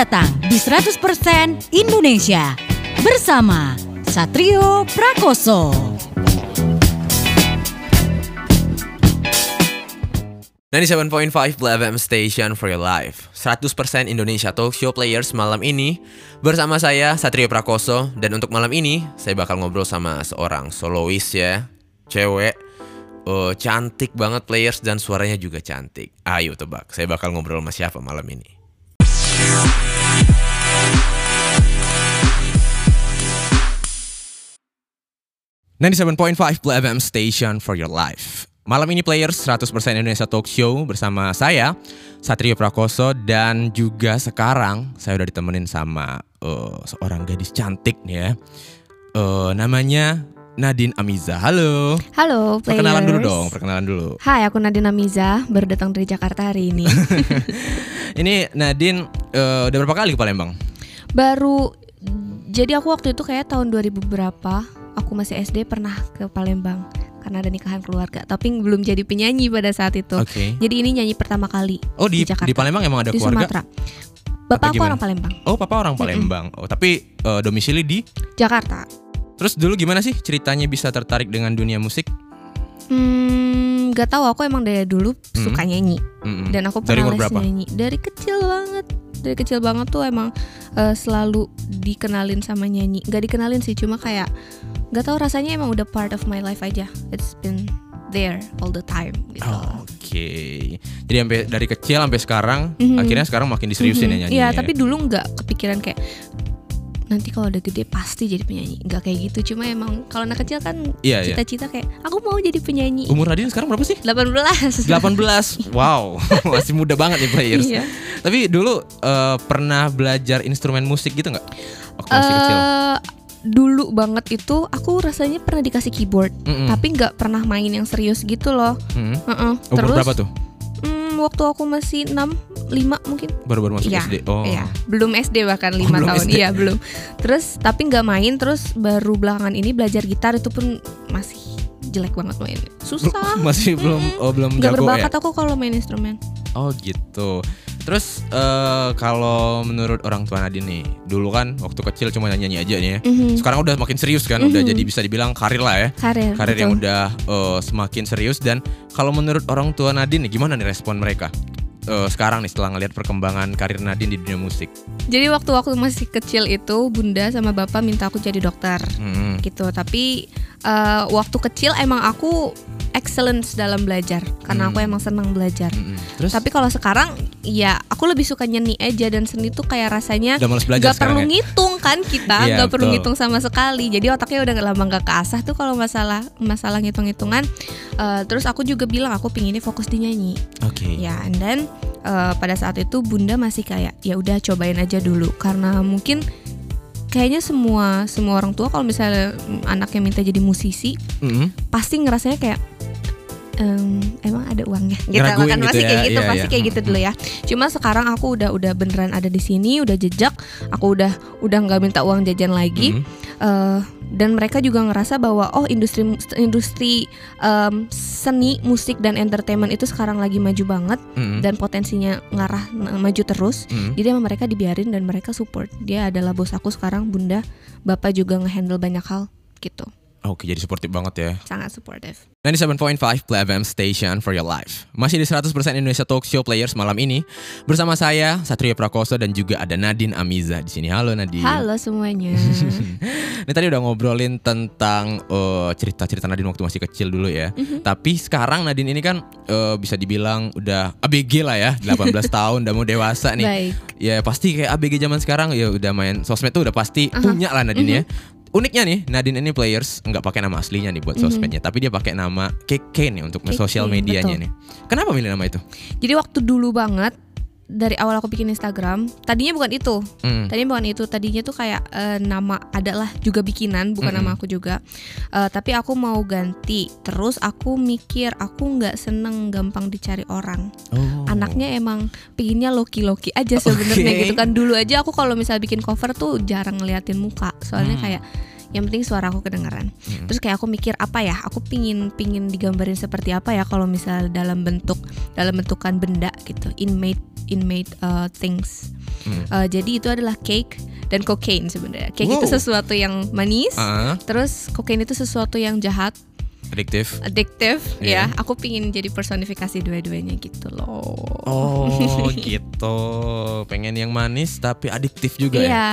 datang di 100% Indonesia. Bersama Satrio Prakoso. Nanti 7.5 Play FM Station for your life. 100% Indonesia Talk Show Players malam ini. Bersama saya Satrio Prakoso. Dan untuk malam ini Saya bakal ngobrol sama seorang solois ya. Cewek. Uh, Cantik banget players Dan suaranya juga cantik. Ayo tebak Saya bakal ngobrol sama siapa malam ini 97.5 Play FM Station for your life. Malam ini players 100% Indonesia Talk Show bersama saya Satrio Prakoso dan juga sekarang saya udah ditemenin sama uh, seorang gadis cantik nih ya. Uh, namanya Nadine Amiza. Halo. Halo, players. Perkenalan dulu dong, perkenalan dulu. Hai, aku Nadine Amiza, baru datang dari Jakarta hari ini. ini Nadine uh, udah berapa kali ke Palembang? Baru jadi aku waktu itu kayak tahun 2000 berapa aku masih SD pernah ke Palembang karena ada nikahan keluarga tapi belum jadi penyanyi pada saat itu. Oke. Jadi ini nyanyi pertama kali Oh di, Jakarta. di Palembang emang ada di keluarga? Sumatera. Bapak aku orang Palembang, Oh papa orang Palembang. Oh tapi eh, domisili di. Jakarta. Terus dulu gimana sih ceritanya bisa tertarik dengan dunia musik? Hmm, gak tahu aku emang dari dulu suka nyanyi Mm-mm. dan aku Hmm. Dari pernah umur les berapa? nyanyi dari kecil banget. Dari kecil banget tuh emang eh, selalu dikenalin sama nyanyi. Gak dikenalin sih, cuma kayak gak tahu rasanya emang udah part of my life aja. It's been there all the time gitu. Oh, Oke. Jadi sampai dari kecil sampai sekarang, Mhm. akhirnya sekarang makin diseriusin Mhm. ya nyanyi. Iya, tapi dulu nggak kepikiran kayak nanti kalau udah gede pasti jadi penyanyi. Nggak kayak gitu. Cuma emang kalau anak kecil kan Iya, iya. cita-cita kayak aku mau jadi penyanyi. Umur Nadine sekarang berapa sih? 18. 18. Wow, masih muda banget nih players. Iya. Tapi dulu eh, pernah belajar instrumen musik gitu nggak? Waktu masih kecil. Eh, dulu banget itu aku rasanya pernah dikasih keyboard, Mm-mm. tapi nggak pernah main yang serius gitu loh. Mm. Heeh. Umur Terus berapa tuh? hmm, waktu aku masih 6 5 mungkin. Baru-baru masuk Iya, SD. Oh. Iya, belum SD bahkan Oh, 5 belum tahun. SD. Iya, belum. Terus tapi nggak main terus baru belakangan ini belajar gitar itu pun masih jelek banget main. Susah. Masih belum oh belum Nggak jago ya. berbakat aku kalau main instrumen. Oh gitu. Terus eh, kalau menurut orang tua Nadine nih, dulu kan waktu kecil cuma nyanyi aja nih ya. Mhm. Sekarang udah makin serius kan, udah Mhm. jadi bisa dibilang karir lah ya. Karir. Karir yang udah eh, semakin serius dan kalau menurut orang tua Nadine nih gimana nih respon mereka? Eh, sekarang nih setelah ngelihat perkembangan karir Nadine di dunia musik. Jadi waktu waktu masih kecil itu bunda sama bapak minta aku jadi dokter. Hmm. gitu tapi eh, waktu kecil emang aku excellence dalam belajar karena aku Hmm. emang senang belajar Mm-mm. Terus tapi kalau sekarang ya aku lebih suka nyanyi aja dan seni tuh kayak rasanya udah males belajar nggak perlu ya? ngitung kan kita Iya, nggak perlu ngitung sama sekali jadi otaknya udah lama nggak keasah tuh kalau masalah masalah ngitung hitungan terus aku juga bilang aku pinginnya fokus di nyanyi Oke. ya and then eh, pada saat itu bunda masih kayak ya udah cobain aja dulu karena mungkin kayaknya semua semua orang tua kalau misalnya mm, anaknya minta jadi musisi Mm-mm. pasti ngerasanya kayak "Em, emang ada uangnya? Gitu Ngeraguin kan gitu pasti ya, kayak gitu iya, pasti iya. kayak gitu dulu ya. Cuma sekarang aku udah udah beneran ada di sini udah jejak. Aku udah udah nggak minta uang jajan lagi. Mm. Eh, dan mereka juga ngerasa bahwa oh industri industri em, seni musik dan entertainment itu sekarang lagi maju banget. Mm-mm. dan potensinya ngarah maju terus. Mm. jadi emang mereka dibiarin dan mereka support. Dia adalah bos aku sekarang bunda. Bapak juga ngehandle banyak hal gitu Oke, jadi supportive banget ya. sangat supportive 97.5 Play FM Station for your life. Masih di 100% Indonesia Talk Show Players malam ini bersama saya Satria Prakoso dan juga ada Nadine Amiza di sini. Halo Nadine. halo semuanya Ini tadi udah ngobrolin tentang eh, cerita-cerita Nadine waktu masih kecil dulu ya. Mhm. Tapi sekarang Nadine ini kan eh, bisa dibilang udah ABG lah ya, 18 tahun udah mau dewasa nih. baik Ya pasti kayak ABG zaman sekarang ya udah main sosmed tuh udah pasti Aha. punya lah Nadine ya. Uniknya nih Nadine ini players nggak pakai nama aslinya nih buat Mhm. sosmednya, tapi dia pakai nama KK nih untuk sosial medianya betul. nih. Kenapa milih nama itu? jadi waktu dulu banget dari awal aku bikin Instagram tadinya bukan itu Hmm. tadinya bukan itu tadinya tuh kayak eh, nama adalah juga bikinan bukan Mm-mm. nama aku juga Eh, tapi aku mau ganti terus aku mikir aku nggak seneng gampang dicari orang Oh. anaknya emang pinginnya loki-loki aja sebenarnya Oke. gitu kan dulu aja aku kalau misal bikin cover tuh jarang ngeliatin muka soalnya Hmm. kayak yang penting suara aku kedengeran Mm. terus kayak aku mikir apa ya aku pingin pingin digambarin seperti apa ya kalau misal dalam bentuk dalam bentukan benda gitu inmate inmate uh, things. Hmm. Uh, jadi itu adalah cake dan cocaine sebenarnya. Cake Wow. itu sesuatu yang manis, Ah, terus cocaine itu sesuatu yang jahat, adiktif. addictive. Iya. Ya, aku pingin jadi personifikasi dua-duanya gitu loh. Oh gitu. Pengen yang manis tapi adiktif juga ya. Iya,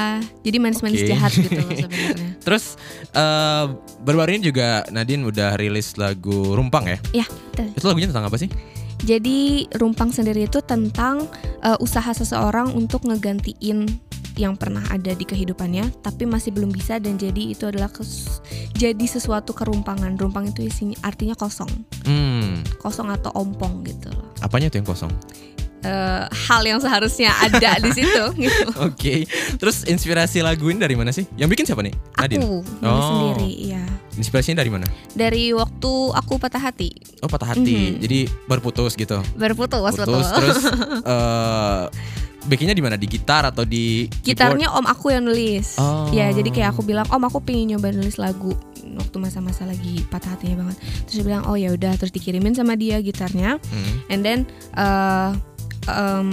jadi manis-manis Oke. jahat gitu loh sebenarnya. Terus eh baru-baru ini juga Nadine udah rilis lagu Rumpang ya. Ya, betul. Itu lagunya tentang apa sih? Jadi rumpang sendiri itu tentang uh, usaha seseorang untuk ngegantiin yang pernah ada di kehidupannya, tapi masih belum bisa dan jadi itu adalah kes- jadi sesuatu kerumpangan. Rumpang itu isinya artinya kosong, Hmm, kosong atau ompong gitu loh. apanya tuh yang kosong? Eh, hal yang seharusnya ada di situ gitu. Oke. Terus inspirasi lagu ini dari mana sih? Yang bikin siapa nih? Nadine. Aku Oh. sendiri, ya. Inspirasinya dari mana? Dari waktu aku patah hati, Oh patah hati. Mhm. Jadi berputus gitu. berputus Putus betul. terus eh bikinnya di mana? Di gitar atau di keyboard? Gitarnya om aku yang nulis. Oh. Ya, jadi kayak aku bilang, "Om, aku pengen nyoba nulis lagu." Waktu masa-masa lagi patah hatinya banget. Terus dia bilang, "Oh ya udah." Terus dikirimin sama dia gitarnya. Hmm. And then eh, em,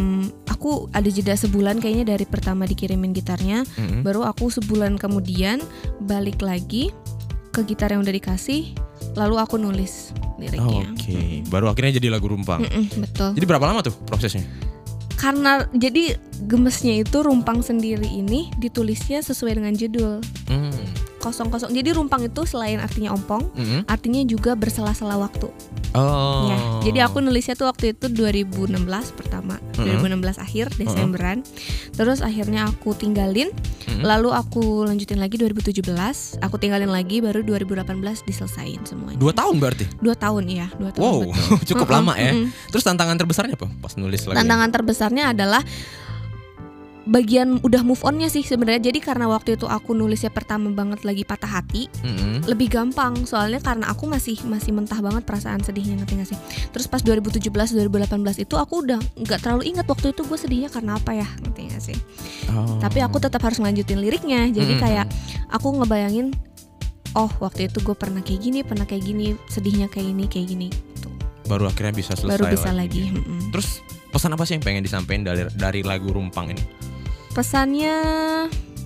aku ada jeda sebulan kayaknya dari pertama dikirimin gitarnya, Mhm. baru aku sebulan kemudian balik lagi ke gitar yang udah dikasih, lalu aku nulis liriknya. Oke. Baru akhirnya jadi lagu Rumpang. Mm-mm, betul. Jadi berapa lama tuh prosesnya? Karena jadi gemesnya itu rumpang sendiri ini ditulisnya sesuai dengan judul. Hmm. Kosong-kosong. Jadi rumpang itu selain artinya ompong, Mhm. artinya juga bersela-sela waktu. Oh. Ya. Jadi aku nulisnya tuh waktu itu 2016 pertama, Mhm. 2016 akhir Desemberan. Terus akhirnya aku tinggalin, Mhm. lalu aku lanjutin lagi 2017, aku tinggalin lagi baru 2018 diselesain semuanya. Dua tahun berarti. Dua tahun ya, dua tahun. Wow, cukup Mm-mm, lama ya. mm-mm. Terus tantangan terbesarnya apa pas nulis lagu? Tantangan terbesarnya adalah bagian udah move onnya sih sebenarnya. Jadi karena waktu itu aku nulisnya pertama banget lagi patah hati, Mhm. lebih gampang soalnya karena aku masih masih mentah banget perasaan sedihnya ngerti gak sih terus pas 2017 2018 itu aku udah nggak terlalu ingat waktu itu gue sedihnya karena apa ya ngerti gak sih Oh. tapi aku tetap harus ngelanjutin liriknya jadi Mm-mm. kayak aku ngebayangin oh waktu itu gue pernah kayak gini pernah kayak gini sedihnya kayak gini kayak gini gitu. baru akhirnya bisa selesai baru bisa lagi, lagi. mm-mm. Terus pesan apa sih yang pengen disampaikan dari dari lagu Rumpang ini? Pesannya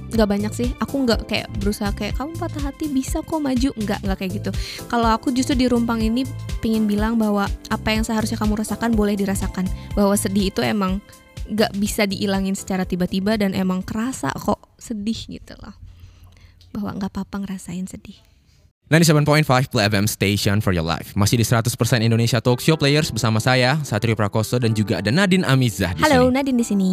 nggak banyak sih. Aku nggak kayak berusaha kayak kamu patah hati bisa kok maju. Nggak nggak kayak gitu. Kalau aku justru di rumpang ini pingin bilang bahwa apa yang seharusnya kamu rasakan boleh dirasakan. Bahwa sedih itu emang nggak bisa diilangin secara tiba-tiba dan emang kerasa kok sedih gitu loh. Bahwa nggak apa-apa ngerasain sedih 97.5 Play FM Station for your life. Masih di 100% Indonesia Talk Show Players bersama saya Satrio Prakoso dan juga ada Nadine Amizah di halo sini. Nadine di sini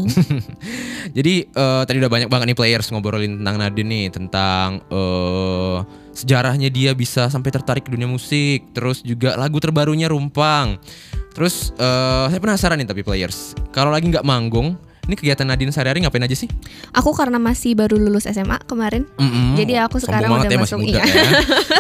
Jadi eh, tadi udah banyak banget nih players ngobrolin tentang Nadine nih tentang eh, sejarahnya dia bisa sampai tertarik ke dunia musik, terus juga lagu terbarunya Rumpang. Terus eh, saya penasaran nih tapi players, kalau lagi nggak manggung, ini kegiatan Nadine sehari-hari ngapain aja sih? aku karena masih baru lulus SMA kemarin Mm-mm. Jadi aku sekarang udah ya, masuk, muda iya. ya.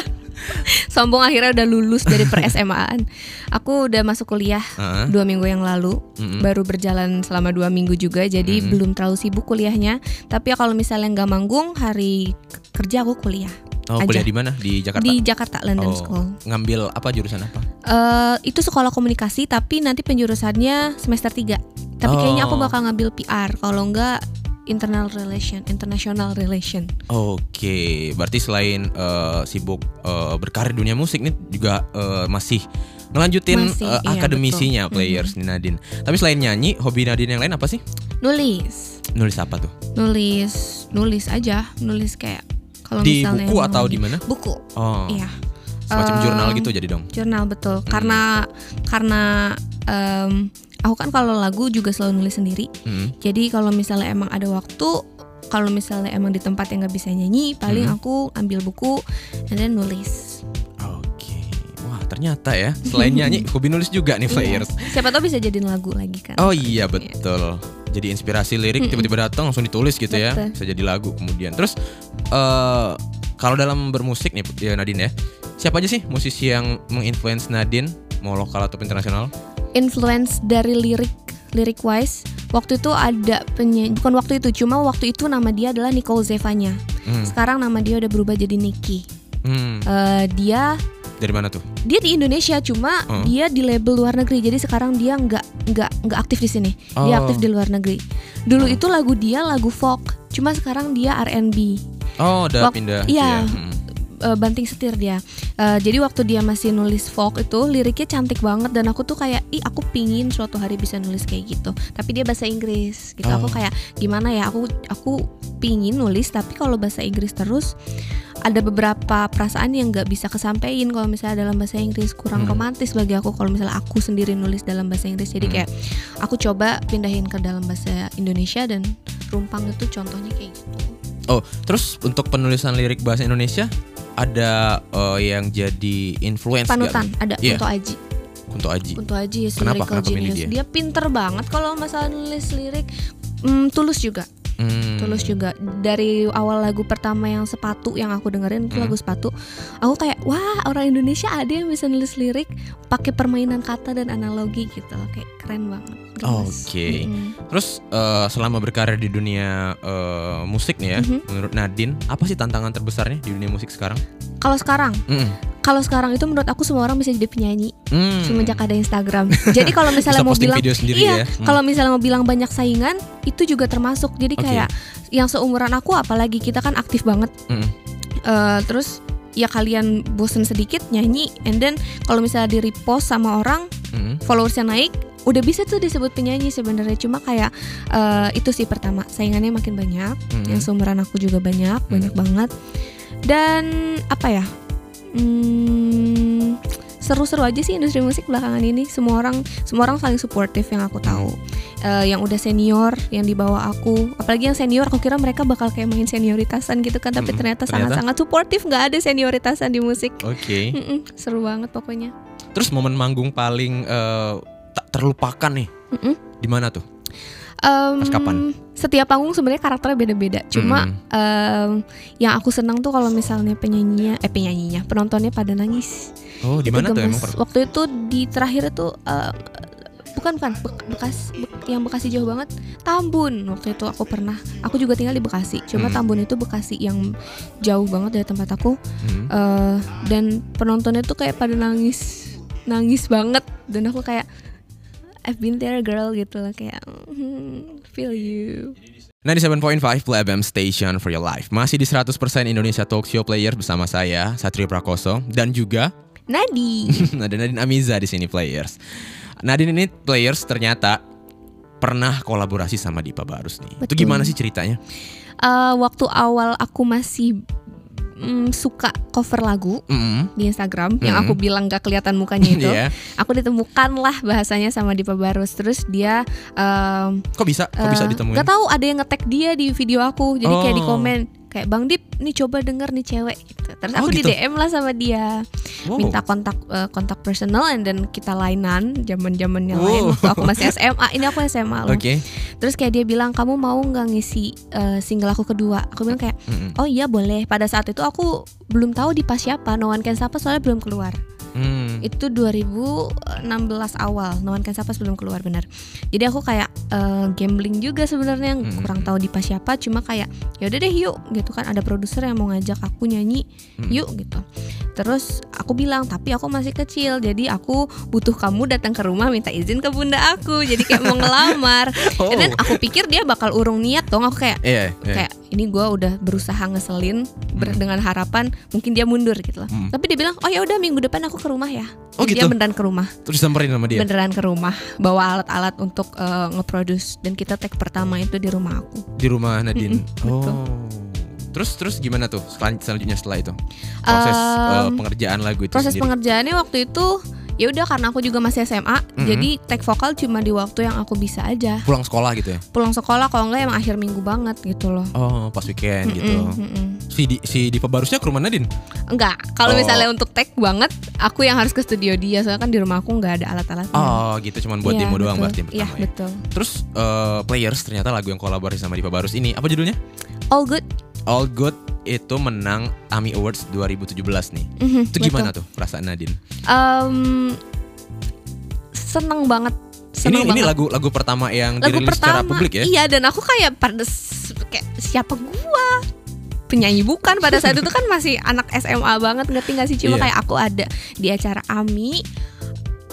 sombong akhirnya udah lulus dari per SMA-an aku udah masuk kuliah Heeh. dua minggu yang lalu Mm-mm. baru berjalan selama dua minggu juga jadi Mm-mm. belum terlalu sibuk kuliahnya tapi ya kalau misalnya nggak manggung hari kerja aku kuliah Oh, aja. kuliah di mana? Di Jakarta. di Jakarta London oh, School Ngambil apa jurusan apa? Eh, itu sekolah komunikasi tapi nanti penjurusannya semester 3 tapi kayaknya aku Oh. bakal ngambil PR kalau nggak internal relation international relation Oke, berarti selain eh, sibuk eh, berkarir dunia musik nih juga eh, masih ngelanjutin Masih, eh, iya, akademisinya betul. players nih Nadine. Tapi selain nyanyi, hobi Nadine yang lain apa sih? nulis Nulis apa tuh? nulis nulis aja nulis kayak kalau di misalnya buku atau di mana? buku Oh, iya semacam Eh, jurnal gitu jadi dong. jurnal betul Hmm. karena karena em, aku kan kalau lagu juga selalu nulis sendiri Hmm. jadi kalau misalnya emang ada waktu kalau misalnya emang di tempat yang nggak bisa nyanyi paling Hmm. aku ambil buku then nulis Oke, wah ternyata ya selain nyanyi, hobi nulis juga nih players. Iya. siapa tahu bisa jadiin lagu lagi kan Oh iya betul. Jadi inspirasi lirik Mm-mm. tiba-tiba datang langsung ditulis gitu ya, Betul. bisa jadi lagu kemudian. Terus eh kalau dalam bermusik nih ya Nadine ya, siapa aja sih musisi yang menginfluence Nadine mau lokal atau internasional? Influence dari lirik lirik wise waktu itu ada penyanyi bukan waktu itu cuma waktu itu nama dia adalah Nicole Zevanya Hmm. sekarang nama dia udah berubah jadi Nicky Hmm. Eh, dia Dari mana tuh? Dia di Indonesia cuma Hmm. dia di label luar negeri. Jadi sekarang dia nggak nggak nggak aktif di sini. Dia Oh. aktif di luar negeri. Dulu Oh. itu lagu dia lagu folk. Cuma sekarang dia R&B. Oh, udah Wak- pindah. iya. gitu ya. Mm. Eh, banting setir dia. Eh, jadi waktu dia masih nulis folk itu liriknya cantik banget dan aku tuh kayak ih aku pingin suatu hari bisa nulis kayak gitu. Tapi dia bahasa Inggris gitu. Oh. Aku kayak gimana ya aku aku pingin nulis tapi kalau bahasa Inggris terus ada beberapa perasaan yang nggak bisa kesampaian kalau misalnya dalam bahasa Inggris kurang Hmm. romantis bagi aku kalau misalnya aku sendiri nulis dalam bahasa Inggris jadi Hmm. kayak aku coba pindahin ke dalam bahasa Indonesia dan rumpang itu contohnya kayak gitu Oh, terus untuk penulisan lirik bahasa Indonesia ada eh, yang jadi influence nggak? panutan ada Iya. Kunto Aji Kunto Aji. Kunto Aji Kenapa? lyrical Kenapa milih genius. dia? Dia? pinter banget kalau masalah nulis lirik. Hmm, tulus juga, Hmm. tulus juga. Dari awal lagu pertama yang sepatu yang aku dengerin itu Hmm. lagu sepatu, aku kayak wah orang Indonesia ada yang bisa nulis lirik pakai permainan kata dan analogi gitu, kayak keren banget. Oke. Mm-mm. Terus eh, selama berkarir di dunia eh, musik nih ya, Mhm. menurut Nadine, apa sih tantangan terbesarnya di dunia musik sekarang? Kalau sekarang, Mm-mm. kalau sekarang itu menurut aku semua orang bisa jadi penyanyi Hmm. semenjak ada Instagram. jadi kalau misalnya mau bilang video sendiri iya, ya. Hmm. kalau misalnya mau bilang banyak saingan itu juga termasuk. Jadi Oke. kayak yang seumuran aku apalagi kita kan aktif banget. Mm-mm. Eh, terus ya kalian bosen sedikit nyanyi and then kalau misalnya di repost sama orang Mm-mm. followersnya naik udah bisa tuh disebut penyanyi sebenarnya cuma kayak eh, itu sih pertama saingannya makin banyak Mm-mm. yang seumuran aku juga banyak banyak banget. Dan apa ya hmm, seru-seru aja sih industri musik belakangan ini. Semua orang semua orang saling suportif yang aku tahu. Eh, yang udah senior yang di bawah aku. Apalagi yang senior aku kira mereka bakal kayak main senioritasan gitu kan tapi Mm-mm. ternyata sangat-sangat suportif nggak ada senioritasan di musik. Oke. Mm-mm, seru banget pokoknya. Terus momen manggung paling eh, tak terlupakan nih. Mm-mm. Di mana tuh? Em, Pas kapan? Setiap panggung sebenarnya karakternya beda-beda. Cuma Mm. em, yang aku senang tuh kalau misalnya penyanyinya, eh penyanyinya, penontonnya pada nangis. Oh, di mana tuh emang? Waktu itu di terakhir itu em, bukan bukan Bek- bekas Bek- yang Bekasi jauh banget, Tambun. Waktu itu aku pernah, aku juga tinggal di Bekasi. Cuma Hmm. Tambun itu Bekasi yang jauh banget dari tempat aku. Hmm. Eh, dan penontonnya tuh kayak pada nangis, nangis banget. Dan aku kayak I've been there girl gitu lah kayak hmm, feel you. 97.5 Play FM Station for your life Masih di 100% Indonesia Talk Show Players bersama saya Satrio Prakoso dan juga Nadi. ada Nadine Amiza di sini Players. Nadine ini Players ternyata pernah kolaborasi sama Dipa Barus nih. Itu Betul. gimana sih ceritanya? Eh, waktu awal aku masih mm, suka cover lagu Mm-mm. di Instagram yang Mhm. aku bilang gak kelihatan mukanya itu, Iya. aku ditemukan lah bahasanya sama Dipa Barus. Terus dia em, Kok bisa? Kok bisa eh, ditemuin? Gak tahu ada yang nge-tag dia di video aku. Jadi kayak di Oh. komen kayak Bang Dip, nih coba denger nih cewek Terus Oh, aku gitu. di DM lah sama dia, Wow. minta kontak eh, kontak personal and then kita lainan zaman-zamannya Wow. lain waktu aku masih SMA. Ini aku SMA loh. Oke. Terus kayak dia bilang, "Kamu mau nggak ngisi eh, single aku kedua?" Aku bilang kayak Mm-mm. Oh iya boleh. Pada saat itu aku belum tahu Dipa siapa, No One Can Sapa soalnya belum keluar. Hmm. Itu 2016 awal, No One Can Sapa belum keluar benar. Jadi aku kayak eh, gambling juga sebenarnya, Mm-mm. kurang tahu Dipa siapa, cuma kayak ya udah deh yuk gitu kan ada produser yang mau ngajak aku nyanyi, Mm. yuk gitu. Terus aku bilang, tapi aku masih kecil, jadi aku butuh kamu datang ke rumah minta izin ke bunda aku, jadi kayak mau ngelamar. Oh. Dan aku pikir dia bakal urung niat dong, aku kayak Iya, iya. kayak ini gue udah berusaha ngeselin ber- Hmm. dengan harapan mungkin dia mundur gitu loh. Hmm. Tapi dia bilang oh ya udah minggu depan aku ke rumah ya. Oh, Jadi gitu? Dia beneran ke rumah, Terus disamperin sama dia. beneran ke rumah, bawa alat-alat untuk eh, nge-produce dan kita take pertama itu di rumah aku. Di rumah Nadine. Mm-mm, oh. betul. Terus terus gimana tuh selan- selanjutnya setelah itu? Proses Um, pengerjaan lagu itu Proses sendiri. pengerjaannya waktu itu ya udah karena aku juga masih SMA, Mhm. jadi take vokal cuma di waktu yang aku bisa aja. Pulang sekolah gitu ya? Pulang sekolah kalau enggak emang akhir minggu banget gitu loh. Oh, pas weekend gitu. Mm-mm, mm-mm. Si di, si Dipa Barusnya ke rumah Nadine? Enggak, kalau Oh. misalnya untuk take banget, aku yang harus ke studio dia soalnya kan di rumah aku nggak ada alat-alatnya. Oh gitu, cuman buat Iya, demo doang betul. berarti yang Iya pertama ya. betul. Terus eh, Players ternyata lagu yang kolaborasi sama Dipa Barus ini apa judulnya? All good. All Good itu menang AMI Awards 2017 nih. Mhm, Itu betul. gimana tuh perasaan Nadine? Em, seneng banget. Ini Seneng ini banget. lagu lagu pertama yang Lagu dirilis secara pertama. publik ya? Iya dan aku kayak pada kayak siapa gua? penyanyi bukan pada saat itu kan masih anak SMA banget ngerti gak sih cuma Iya. kayak aku ada di acara AMI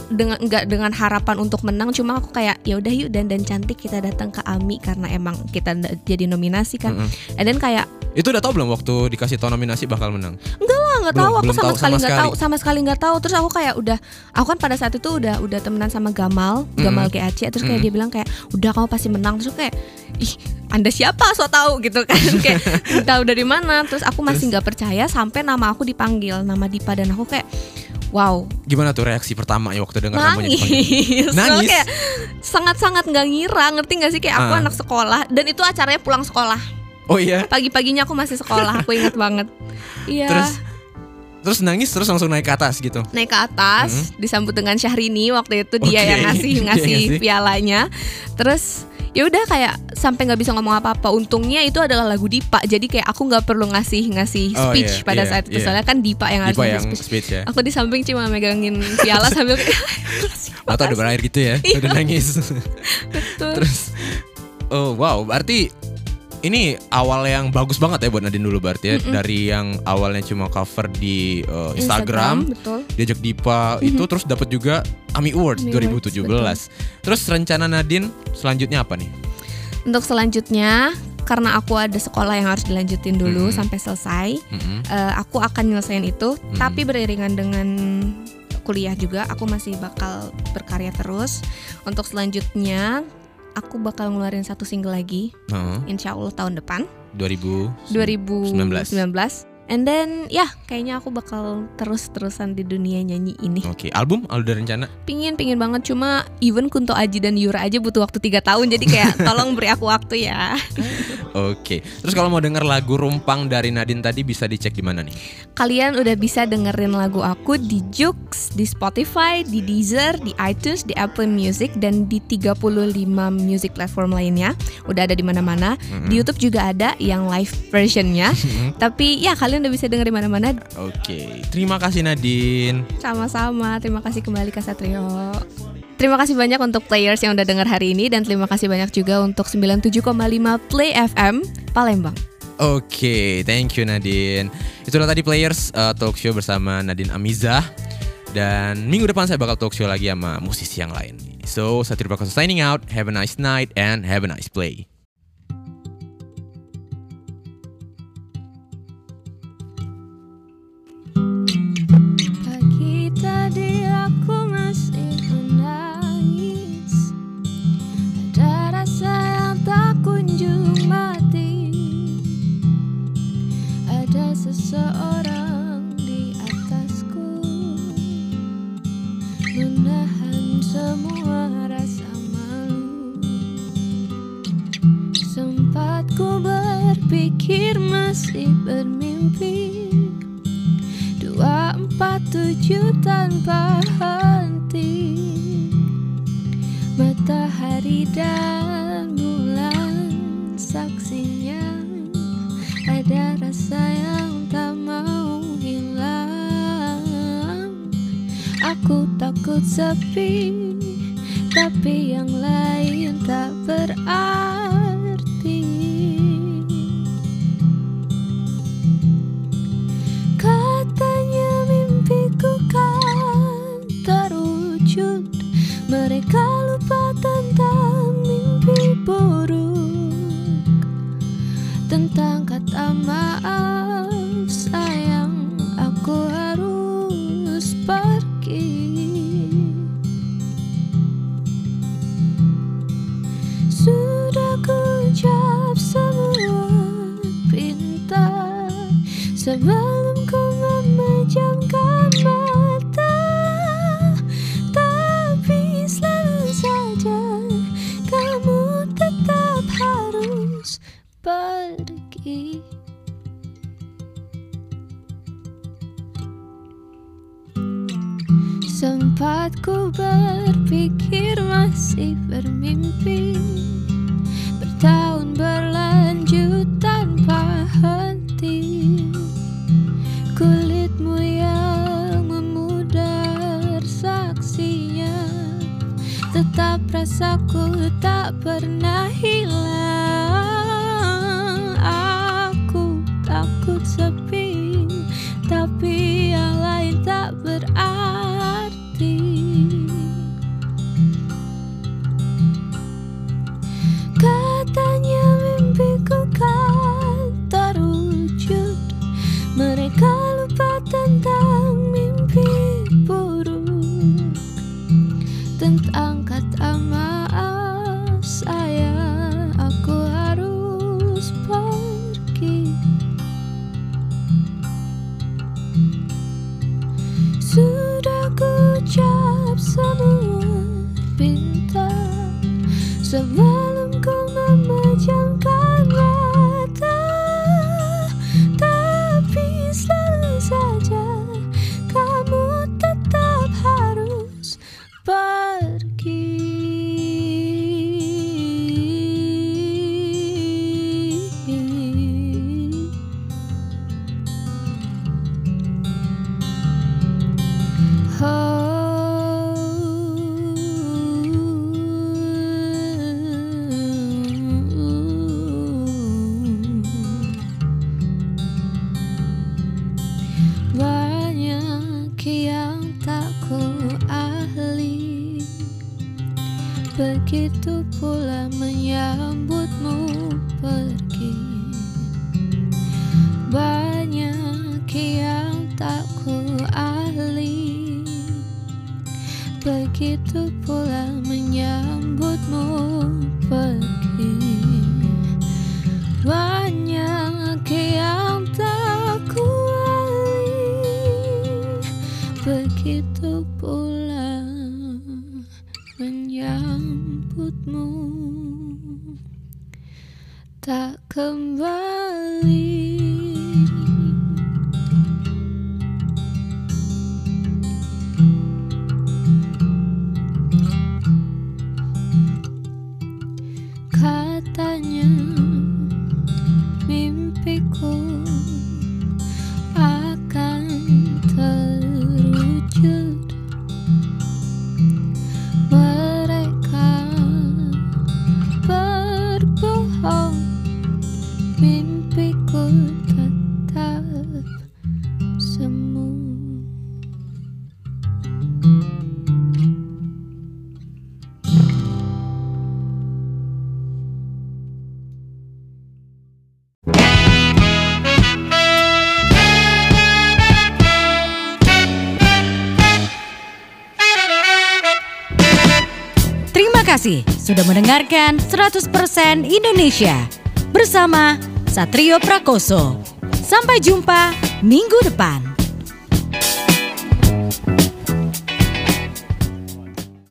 dengan nggak dengan harapan untuk menang cuma aku kayak ya udah yuk dan dan cantik kita datang ke AMI karena emang kita jadi nominasi kan Mm-mm. and then kayak Itu udah tau belum waktu dikasih tau nominasi bakal menang? enggak lah nggak Belum- tahu. Aku sama tahu sekali sama nggak sekali. tahu sama sekali nggak tahu. Terus aku kayak udah aku kan pada saat itu udah udah temenan sama Gamal Gamal GAC terus kayak Mm. dia bilang kayak udah kamu pasti menang. Terus aku kayak ih anda siapa? So tahu gitu kan. Kayak tahu dari mana. Terus aku masih nggak percaya sampai nama aku dipanggil nama Dipa dan aku kayak wow. Gimana tuh reaksi pertama ya waktu dengar namanya dipanggil? nangis. Kayak sangat-sangat nggak ngira ngerti nggak sih? Kayak aku Ah. anak sekolah dan itu acaranya pulang sekolah Oh iya. pagi-paginya aku masih sekolah aku inget banget iya Terus terus nangis terus langsung naik ke atas gitu. naik ke atas disambut dengan Syahrini waktu itu dia yang ngasih ngasih ngasih. pialanya terus ya udah kayak sampai nggak bisa ngomong apa-apa untungnya itu adalah lagu Dipa jadi kayak aku nggak perlu ngasih ngasih Oh, speech iya, pada iya, saat itu iya. soalnya kan Dipa yang harus Dipa yang speech speech ya. aku di samping cuma megangin piala sambil kayak Atau udah berair gitu ya. Iya. Udah nangis. Betul. terus oh wow, berarti ini awal yang bagus banget ya buat Nadine dulu berarti ya dari yang awalnya cuma cover di uh, Instagram, betul diajak Dipa itu terus dapat juga AMI Awards AMI Awards, 2017. Terus rencana Nadine selanjutnya apa nih? untuk selanjutnya karena aku ada sekolah yang harus dilanjutin dulu Mm. sampai selesai Mm-mm. eh, aku akan nyelesain itu tapi beriringan dengan kuliah juga aku masih bakal berkarya terus untuk selanjutnya aku bakal ngeluarin satu single lagi Heeh, insya Allah tahun depan. 2000 2019 and then ya kayaknya aku bakal terus-terusan di dunia nyanyi ini Oke, album ada rencana? pingin pingin banget cuma even Kunto Aji dan Yura aja butuh waktu tiga tahun jadi kayak tolong beri aku waktu ya Oke. Terus kalau mau denger lagu Rumpang dari Nadine tadi bisa dicek di mana nih? Kalian udah bisa dengerin lagu aku di Joox, di Spotify, di Deezer, di iTunes, di Apple Music dan di 35 music platform lainnya. Udah ada di mana-mana. Di YouTube juga ada yang live versionnya. Tapi ya kalian udah bisa denger di mana-mana. Oke. Terima kasih Nadine. Sama-sama. Terima kasih kembali Kak Satrio. Terima kasih banyak untuk players yang udah denger hari ini dan terima kasih banyak juga untuk 97,5 Play FM Palembang. Oke, thank you Nadine. Itulah tadi Players uh, Talk Show bersama Nadine Amizah. Dan minggu depan saya bakal talk show lagi sama musisi yang lain. So, Satria Prakoso signing out. Have a nice night and have a nice play. Menahan semua rasa malu. Sempat ku berpikir masih bermimpi. Dua empat tujuh tanpa henti. Matahari dan sepi Tapi yang lain tak berarti Sempat ku berpikir masih bermimpi. Bertahun berlanjut tanpa henti. Kulitmu yang memudar saksinya. Tetap rasaku tak pernah hilang come on. kasih sudah mendengarkan 100% Indonesia bersama Satrio Prakoso. Sampai jumpa minggu depan.